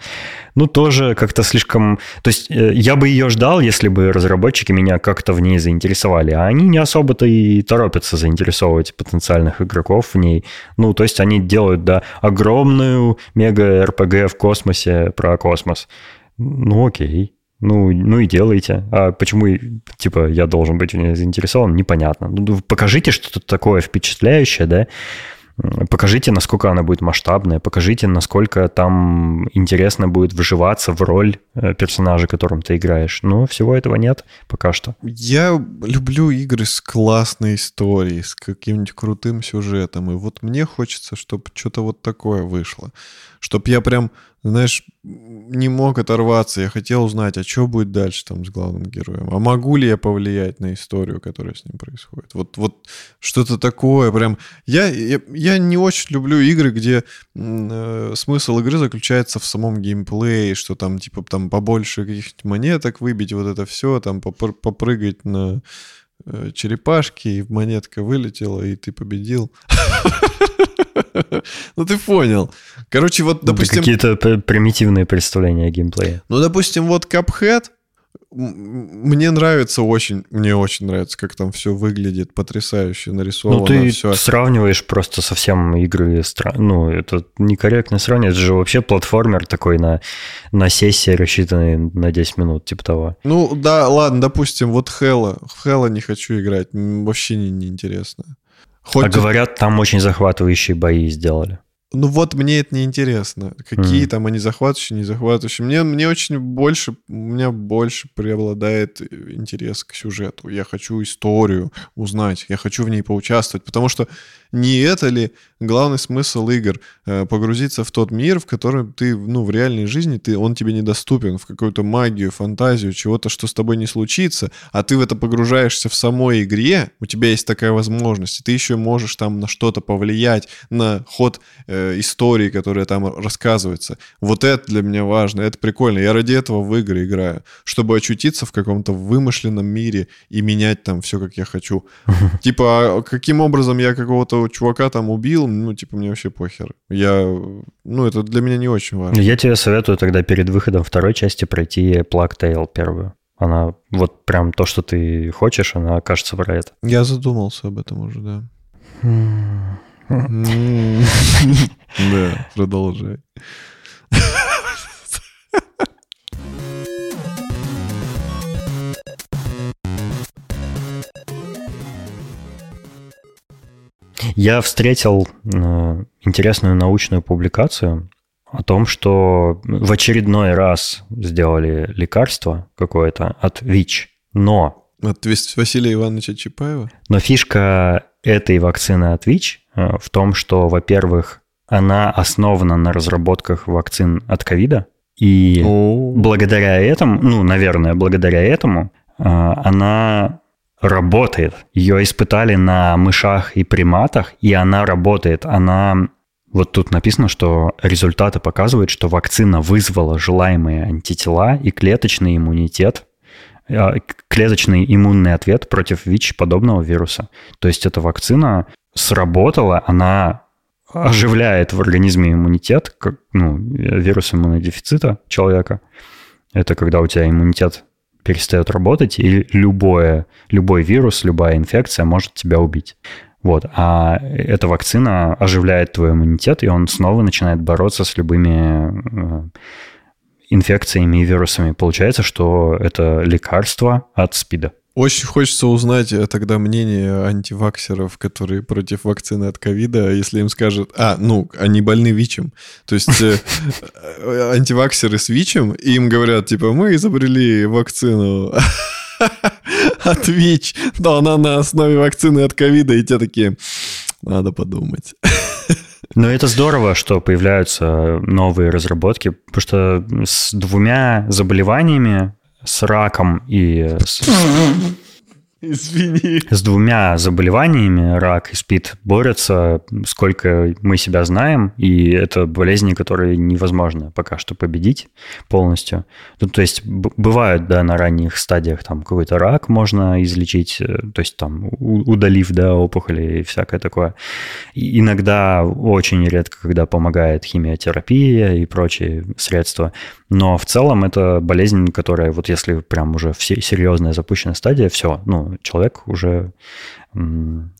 Ну, тоже как-то слишком... То есть э, я бы ее ждал, если бы разработчики меня как-то в ней заинтересовали, а они не особо-то и торопятся заинтересовывать потенциальных игроков в ней. Ну, то есть они делают, да, огромную мега-РПГ в космосе про космос. Ну, окей. Ну, ну и делайте. А почему, типа, я должен быть в ней заинтересован, непонятно. Ну, покажите что-то такое впечатляющее, да, Покажите, насколько она будет масштабная, покажите, насколько там интересно будет выживаться в роль э, персонажа, которым ты играешь. Но всего этого нет пока что. Я люблю игры с классной историей, с каким-нибудь крутым сюжетом. И вот мне хочется, чтобы что-то вот такое вышло. Чтоб я прям, знаешь, не мог оторваться. Я хотел узнать, а что будет дальше там с главным героем. А могу ли я повлиять на историю, которая с ним происходит? Вот, вот что-то такое прям... Я, я, я не очень люблю игры, где э, смысл игры заключается в самом геймплее, что там, типа, там побольше каких-нибудь монеток выбить, вот это все, там попр- попрыгать на э, черепашки, и монетка вылетела, и ты победил. Ну, ты понял. Короче, вот, допустим... Какие-то примитивные представления о геймплее. Ну, допустим, вот Cuphead, мне нравится очень, мне очень нравится, как там все выглядит, потрясающе нарисовано. Ну, ты все. сравниваешь просто совсем игры, ну, это некорректно сравнивать, это же вообще платформер такой на, на сессии, рассчитанный на 10 минут, типа того. Ну, да, ладно, допустим, вот Хэлла, в Хэлла не хочу играть, вообще не, не интересно. Хоть а говорят, там очень захватывающие бои сделали. Ну вот мне это не интересно. Какие mm. там они захватывающие, не захватывающие. Мне, мне очень больше, у меня больше преобладает интерес к сюжету. Я хочу историю узнать, я хочу в ней поучаствовать, потому что не это ли главный смысл игр? Погрузиться в тот мир, в котором ты, ну, в реальной жизни, ты, он тебе недоступен, в какую-то магию, фантазию, чего-то, что с тобой не случится, а ты в это погружаешься в самой игре, у тебя есть такая возможность, и ты еще можешь там на что-то повлиять, на ход э, истории, которая там рассказывается. Вот это для меня важно, это прикольно. Я ради этого в игры играю, чтобы очутиться в каком-то вымышленном мире и менять там все, как я хочу. Типа, каким образом я какого-то чувака там убил, ну, типа, мне вообще похер. Я, ну, это для меня не очень важно. Я тебе советую тогда перед выходом второй части пройти Plague Tale первую. Она вот прям то, что ты хочешь, она кажется про это. Я задумался об этом уже, да. Да, продолжай. Я встретил э, интересную научную публикацию о том, что в очередной раз сделали лекарство какое-то от ВИЧ, но... От Василия Ивановича Чапаева? Но фишка этой вакцины от ВИЧ э, в том, что, во-первых, она основана на разработках вакцин от ковида, и благодаря этому, ну, наверное, благодаря этому, э, она работает. Ее испытали на мышах и приматах, и она работает. Она вот тут написано, что результаты показывают, что вакцина вызвала желаемые антитела и клеточный иммунитет, клеточный иммунный ответ против ВИЧ подобного вируса. То есть эта вакцина сработала, она оживляет в организме иммунитет, как, ну, вирус иммунодефицита человека. Это когда у тебя иммунитет перестает работать, и любое, любой вирус, любая инфекция может тебя убить. Вот. А эта вакцина оживляет твой иммунитет, и он снова начинает бороться с любыми э, инфекциями и вирусами. Получается, что это лекарство от СПИДа. Очень хочется узнать э, тогда мнение антиваксеров, которые против вакцины от ковида, если им скажут, а, ну, они больны ВИЧем. То есть э, э, антиваксеры с ВИЧем, и им говорят, типа, мы изобрели вакцину от ВИЧ, но она на основе вакцины от ковида, и те такие, надо подумать. Но это здорово, что появляются новые разработки, потому что с двумя заболеваниями с раком и с, Извини. С двумя заболеваниями, рак и СПИД, борются, сколько мы себя знаем, и это болезни, которые невозможно пока что победить полностью. Ну, то есть бывают, да, на ранних стадиях там какой-то рак можно излечить, э, то есть там удалив, да, опухоли и всякое такое. И иногда, очень редко, когда помогает химиотерапия и прочие средства, но в целом это болезнь, которая вот если прям уже серьезная запущенная стадия, все, ну, человек уже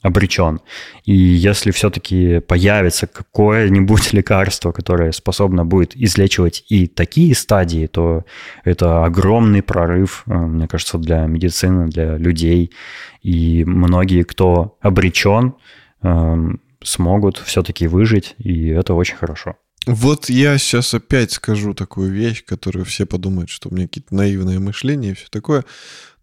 обречен. И если все-таки появится какое-нибудь лекарство, которое способно будет излечивать и такие стадии, то это огромный прорыв, э, мне кажется, для медицины, для людей. И многие, кто обречен, эм, смогут все-таки выжить, и это очень хорошо. Вот я сейчас опять скажу такую вещь, которую все подумают, что у меня какие-то наивные мышления и все такое.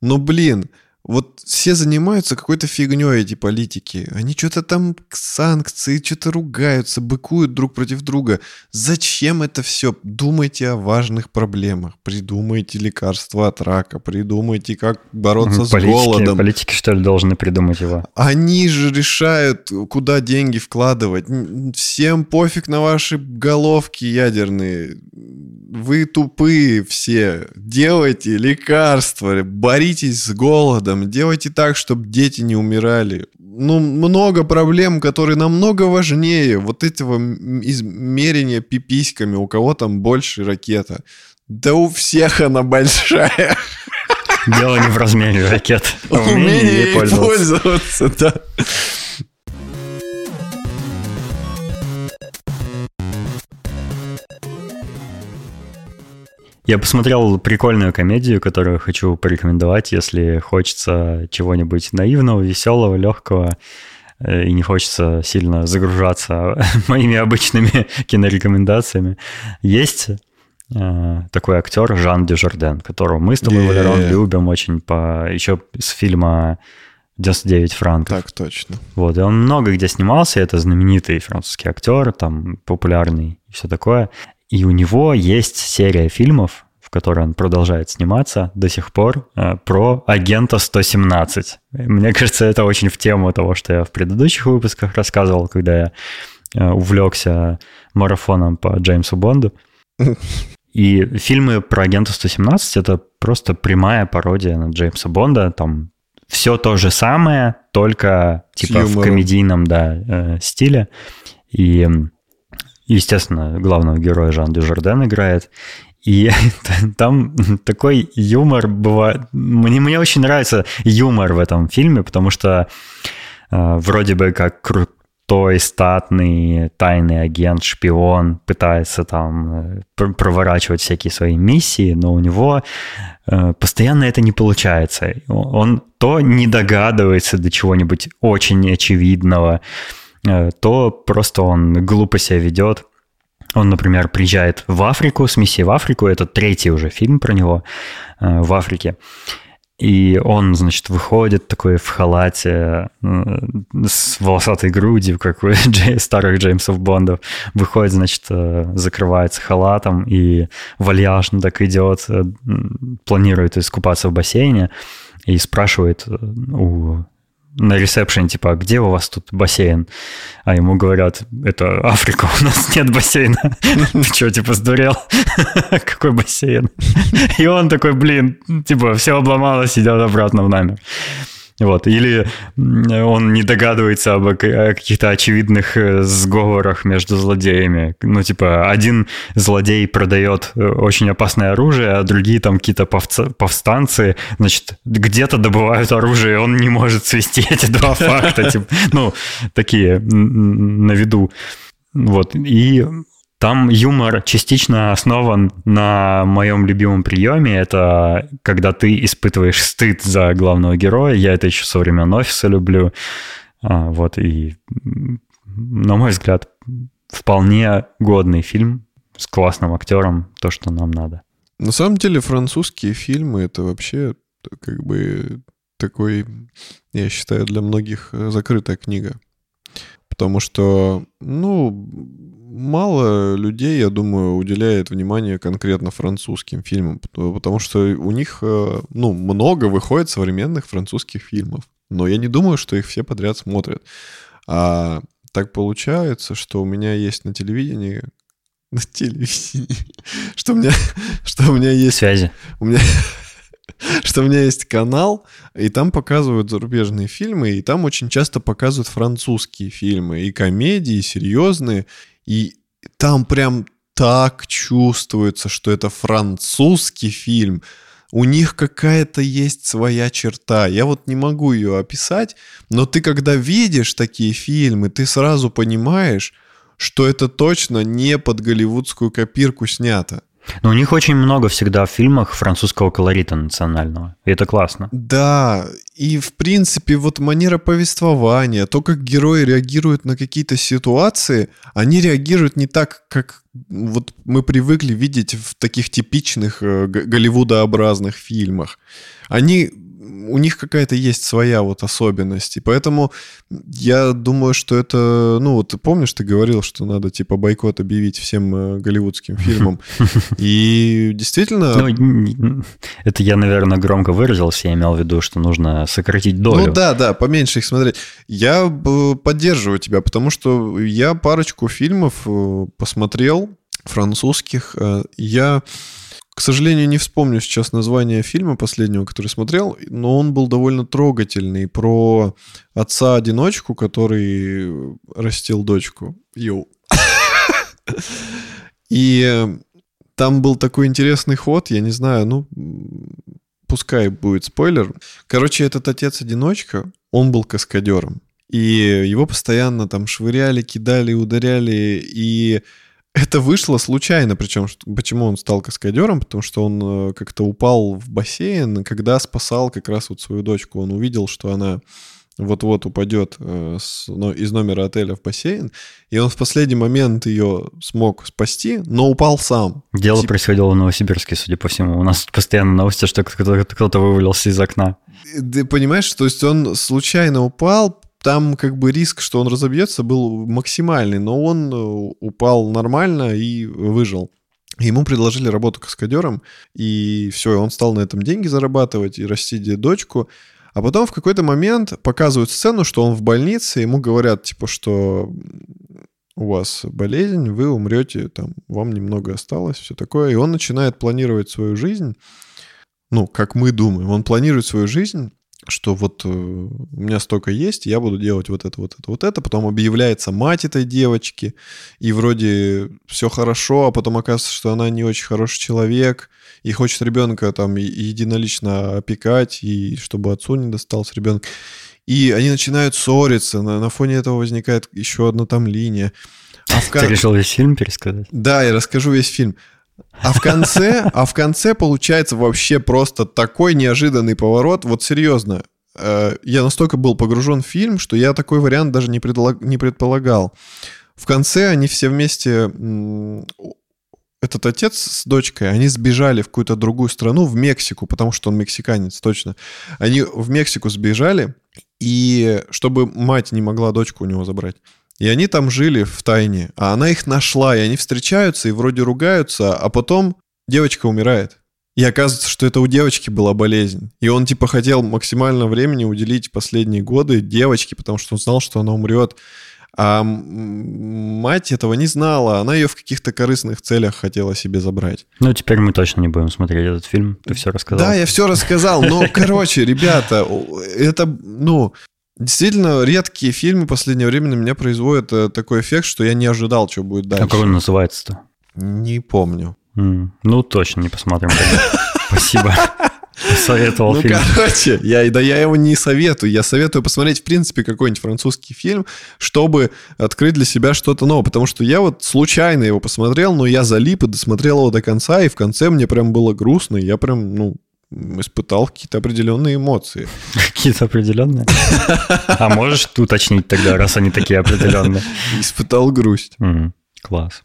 Но, блин, вот все занимаются какой-то фигней эти политики. Они что-то там санкции, что-то ругаются, быкуют друг против друга. Зачем это все? Думайте о важных проблемах. Придумайте лекарства от рака, придумайте, как бороться политики, с голодом. Политики, что ли, должны придумать его? Они же решают, куда деньги вкладывать. Всем пофиг на ваши головки ядерные. Вы тупые все. Делайте лекарства, боритесь с голодом там, делайте так, чтобы дети не умирали. Ну, много проблем, которые намного важнее вот этого измерения пиписьками, у кого там больше ракета. Да у всех она большая. Дело не в размере ракет, а в умении пользоваться. пользоваться, да. Я посмотрел прикольную комедию, которую хочу порекомендовать, если хочется чего-нибудь наивного, веселого, легкого э, и не хочется сильно загружаться моими обычными кинорекомендациями. Есть э, такой актер Жан Дюжарден, которого мы с тобой, yeah. Валерон, любим очень по еще с фильма 99 франков. Так точно. Вот, и он много где снимался, это знаменитый французский актер, там популярный и все такое. И у него есть серия фильмов, в которой он продолжает сниматься до сих пор, э, про агента 117. Мне кажется, это очень в тему того, что я в предыдущих выпусках рассказывал, когда я э, увлекся марафоном по Джеймсу Бонду. И фильмы про агента 117 это просто прямая пародия на Джеймса Бонда. Там все то же самое, только типа в комедийном да, э, стиле. И Естественно, главного героя Жан Дюжарден играет. И там такой юмор бывает. Мне, мне очень нравится юмор в этом фильме, потому что э, вроде бы как крутой, статный, тайный агент, шпион пытается там э, проворачивать всякие свои миссии, но у него э, постоянно это не получается. Он то не догадывается до чего-нибудь очень очевидного, то просто он глупо себя ведет. Он, например, приезжает в Африку, с миссией в Африку, это третий уже фильм про него э, в Африке. И он, значит, выходит такой в халате э, с волосатой грудью, как у старых Джеймсов Бондов. Выходит, значит, закрывается халатом и вальяжно так идет, планирует искупаться в бассейне и спрашивает у на ресепшене, типа, а где у вас тут бассейн? А ему говорят, это Африка, у нас нет бассейна. Ты что, типа, сдурел? Какой бассейн? И он такой, блин, типа, все обломалось, идет обратно в номер. Вот. Или он не догадывается об каких-то очевидных э, сговорах между злодеями. Ну, типа, один злодей продает э, очень опасное оружие, а другие там какие-то повстанцы, значит, где-то добывают оружие, он не может свести эти два факта. Типа, ну, такие на виду. Вот. И там юмор частично основан на моем любимом приеме. Это когда ты испытываешь стыд за главного героя. Я это еще со времен офиса люблю. А, вот, и, на мой взгляд, вполне годный фильм с классным актером, то, что нам надо. На самом деле французские фильмы это вообще как бы такой, я считаю, для многих закрытая книга. Потому что, ну, мало людей, я думаю, уделяет внимание конкретно французским фильмам, потому что у них, э, ну, много выходит современных французских фильмов, но я не думаю, что их все подряд смотрят. А так получается, что у меня есть на телевидении на телевидении, что у меня, что у меня есть... Связи. У меня, что у меня есть канал, и там показывают зарубежные фильмы, и там очень часто показывают французские фильмы, и комедии, и серьезные, и там прям так чувствуется, что это французский фильм. У них какая-то есть своя черта. Я вот не могу ее описать, но ты когда видишь такие фильмы, ты сразу понимаешь, что это точно не под голливудскую копирку снято. Но у них очень много всегда в фильмах французского колорита национального. И это классно. Да, и в принципе вот манера повествования, то, как герои реагируют на какие-то ситуации, они реагируют не так, как вот мы привыкли видеть в таких типичных э, голливудообразных фильмах. Они у них какая-то есть своя вот особенность. И поэтому я думаю, что это... Ну, вот ты помнишь, ты говорил, что надо типа бойкот объявить всем э, голливудским фильмам. И действительно... Ну, это я, наверное, громко выразился. Я имел в виду, что нужно сократить долю. Ну да, да, поменьше их смотреть. Я поддерживаю тебя, потому что я парочку фильмов э, посмотрел французских. Э, я к сожалению, не вспомню сейчас название фильма последнего, который смотрел, но он был довольно трогательный про отца-одиночку, который растил дочку. Йоу. И там был такой интересный ход, я не знаю, ну, пускай будет спойлер. Короче, этот отец-одиночка, он был каскадером. И его постоянно там швыряли, кидали, ударяли, и это вышло случайно, причем почему он стал каскадером, потому что он э, как-то упал в бассейн, когда спасал как раз вот свою дочку, он увидел, что она вот-вот упадет э, из номера отеля в бассейн, и он в последний момент ее смог спасти, но упал сам. Дело Тип... происходило в Новосибирске, судя по всему. У нас постоянно новости, что кто-то вывалился из окна. Ты понимаешь, то есть он случайно упал, там как бы риск, что он разобьется, был максимальный, но он э, упал нормально и выжил. Ему предложили работу каскадером, и все, он стал на этом деньги зарабатывать и растить дочку. А потом в какой-то момент показывают сцену, что он в больнице, ему говорят, типа, что у вас болезнь, вы умрете, там, вам немного осталось, все такое. И он начинает планировать свою жизнь, ну, как мы думаем, он планирует свою жизнь что вот э, у меня столько есть, я буду делать вот это, вот это, вот это. Потом объявляется мать этой девочки, и вроде все хорошо, а потом оказывается, что она не очень хороший человек, и хочет ребенка там единолично опекать, и чтобы отцу не достался ребенок. И они начинают ссориться, на, на фоне этого возникает еще одна там линия. А в... Ты решил весь фильм пересказать? Да, я расскажу весь фильм. А в конце, а в конце получается вообще просто такой неожиданный поворот. Вот серьезно, э, я настолько был погружен в фильм, что я такой вариант даже не, предлаг, не предполагал. В конце они все вместе, этот отец с дочкой, они сбежали в какую-то другую страну, в Мексику, потому что он мексиканец, точно. Они в Мексику сбежали, и чтобы мать не могла дочку у него забрать. И они там жили в тайне, а она их нашла, и они встречаются и вроде ругаются, а потом девочка умирает. И оказывается, что это у девочки была болезнь. И он типа хотел максимально времени уделить последние годы девочке, потому что он знал, что она умрет. А мать этого не знала, она ее в каких-то корыстных целях хотела себе забрать. Ну, теперь мы точно не будем смотреть этот фильм, ты все рассказал. Да, я все рассказал, но, короче, ребята, это, ну, Действительно, редкие фильмы в последнее время на меня производят э, такой эффект, что я не ожидал, что будет дальше. А как он называется-то? Не помню. Mm. Ну, точно не посмотрим. Спасибо. Советовал ну, фильм. короче, я, да я его не советую. Я советую посмотреть, в принципе, какой-нибудь французский фильм, чтобы открыть для себя что-то новое. Потому что я вот случайно его посмотрел, но я залип и досмотрел его до конца, и в конце мне прям было грустно, и я прям, ну, испытал какие-то определенные эмоции. Какие-то определенные? А можешь уточнить тогда, раз они такие определенные? Испытал грусть. Класс.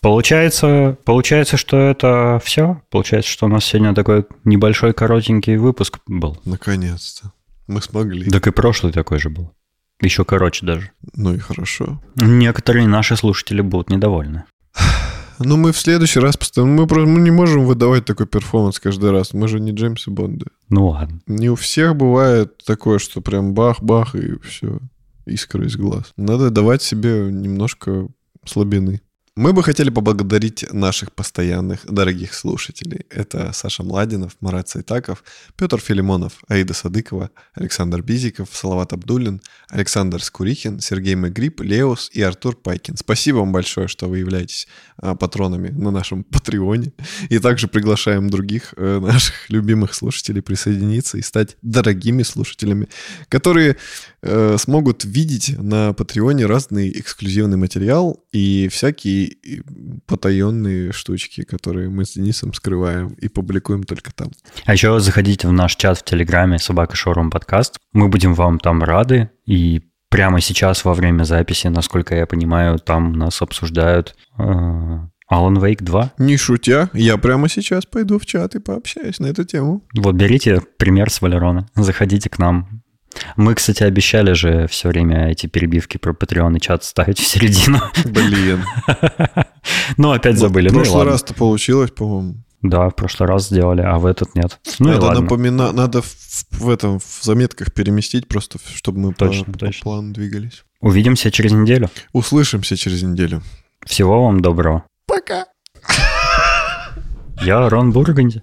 Получается, получается, что это все? Получается, что у нас сегодня такой небольшой коротенький выпуск был. Наконец-то. Мы смогли. Так и прошлый такой же был. Еще короче даже. Ну и хорошо. Некоторые наши слушатели будут недовольны. Ну, мы в следующий раз постоянно... Мы, просто, мы не можем выдавать такой перформанс каждый раз. Мы же не Джеймсы Бонды. Ну ладно. Не у всех бывает такое, что прям бах-бах и все. Искра из глаз. Надо давать себе немножко слабины. Мы бы хотели поблагодарить наших постоянных дорогих слушателей. Это Саша Младинов, Марат Сайтаков, Петр Филимонов, Аида Садыкова, Александр Бизиков, Салават Абдулин, Александр Скурихин, Сергей Мегрип, Леус и Артур Пайкин. Спасибо вам большое, что вы являетесь а, патронами на нашем Патреоне. И также приглашаем других э, наших любимых слушателей присоединиться и стать дорогими слушателями, которые э, смогут видеть на Патреоне разный эксклюзивный материал и всякие потаенные штучки, которые мы с Денисом скрываем и публикуем только там. А еще заходите в наш чат в Телеграме «Собака Шоурум подкаст». Мы будем вам там рады. И прямо сейчас во время записи, насколько я понимаю, там нас обсуждают э, Alan Wake 2. Не шутя, я прямо сейчас пойду в чат и пообщаюсь на эту тему. Вот берите пример с Валерона, заходите к нам, мы, кстати, обещали же все время эти перебивки про Patreon и чат ставить в середину. Блин. Ну, опять забыли. В ну прошлый раз-то получилось, по-моему. Да, в прошлый раз сделали, а в этот нет. Ну надо напоминать, надо в, в этом в заметках переместить просто, чтобы мы точно, по, точно. по плану двигались. Увидимся через неделю. Услышимся через неделю. Всего вам доброго. Пока. Я Рон Бурганди.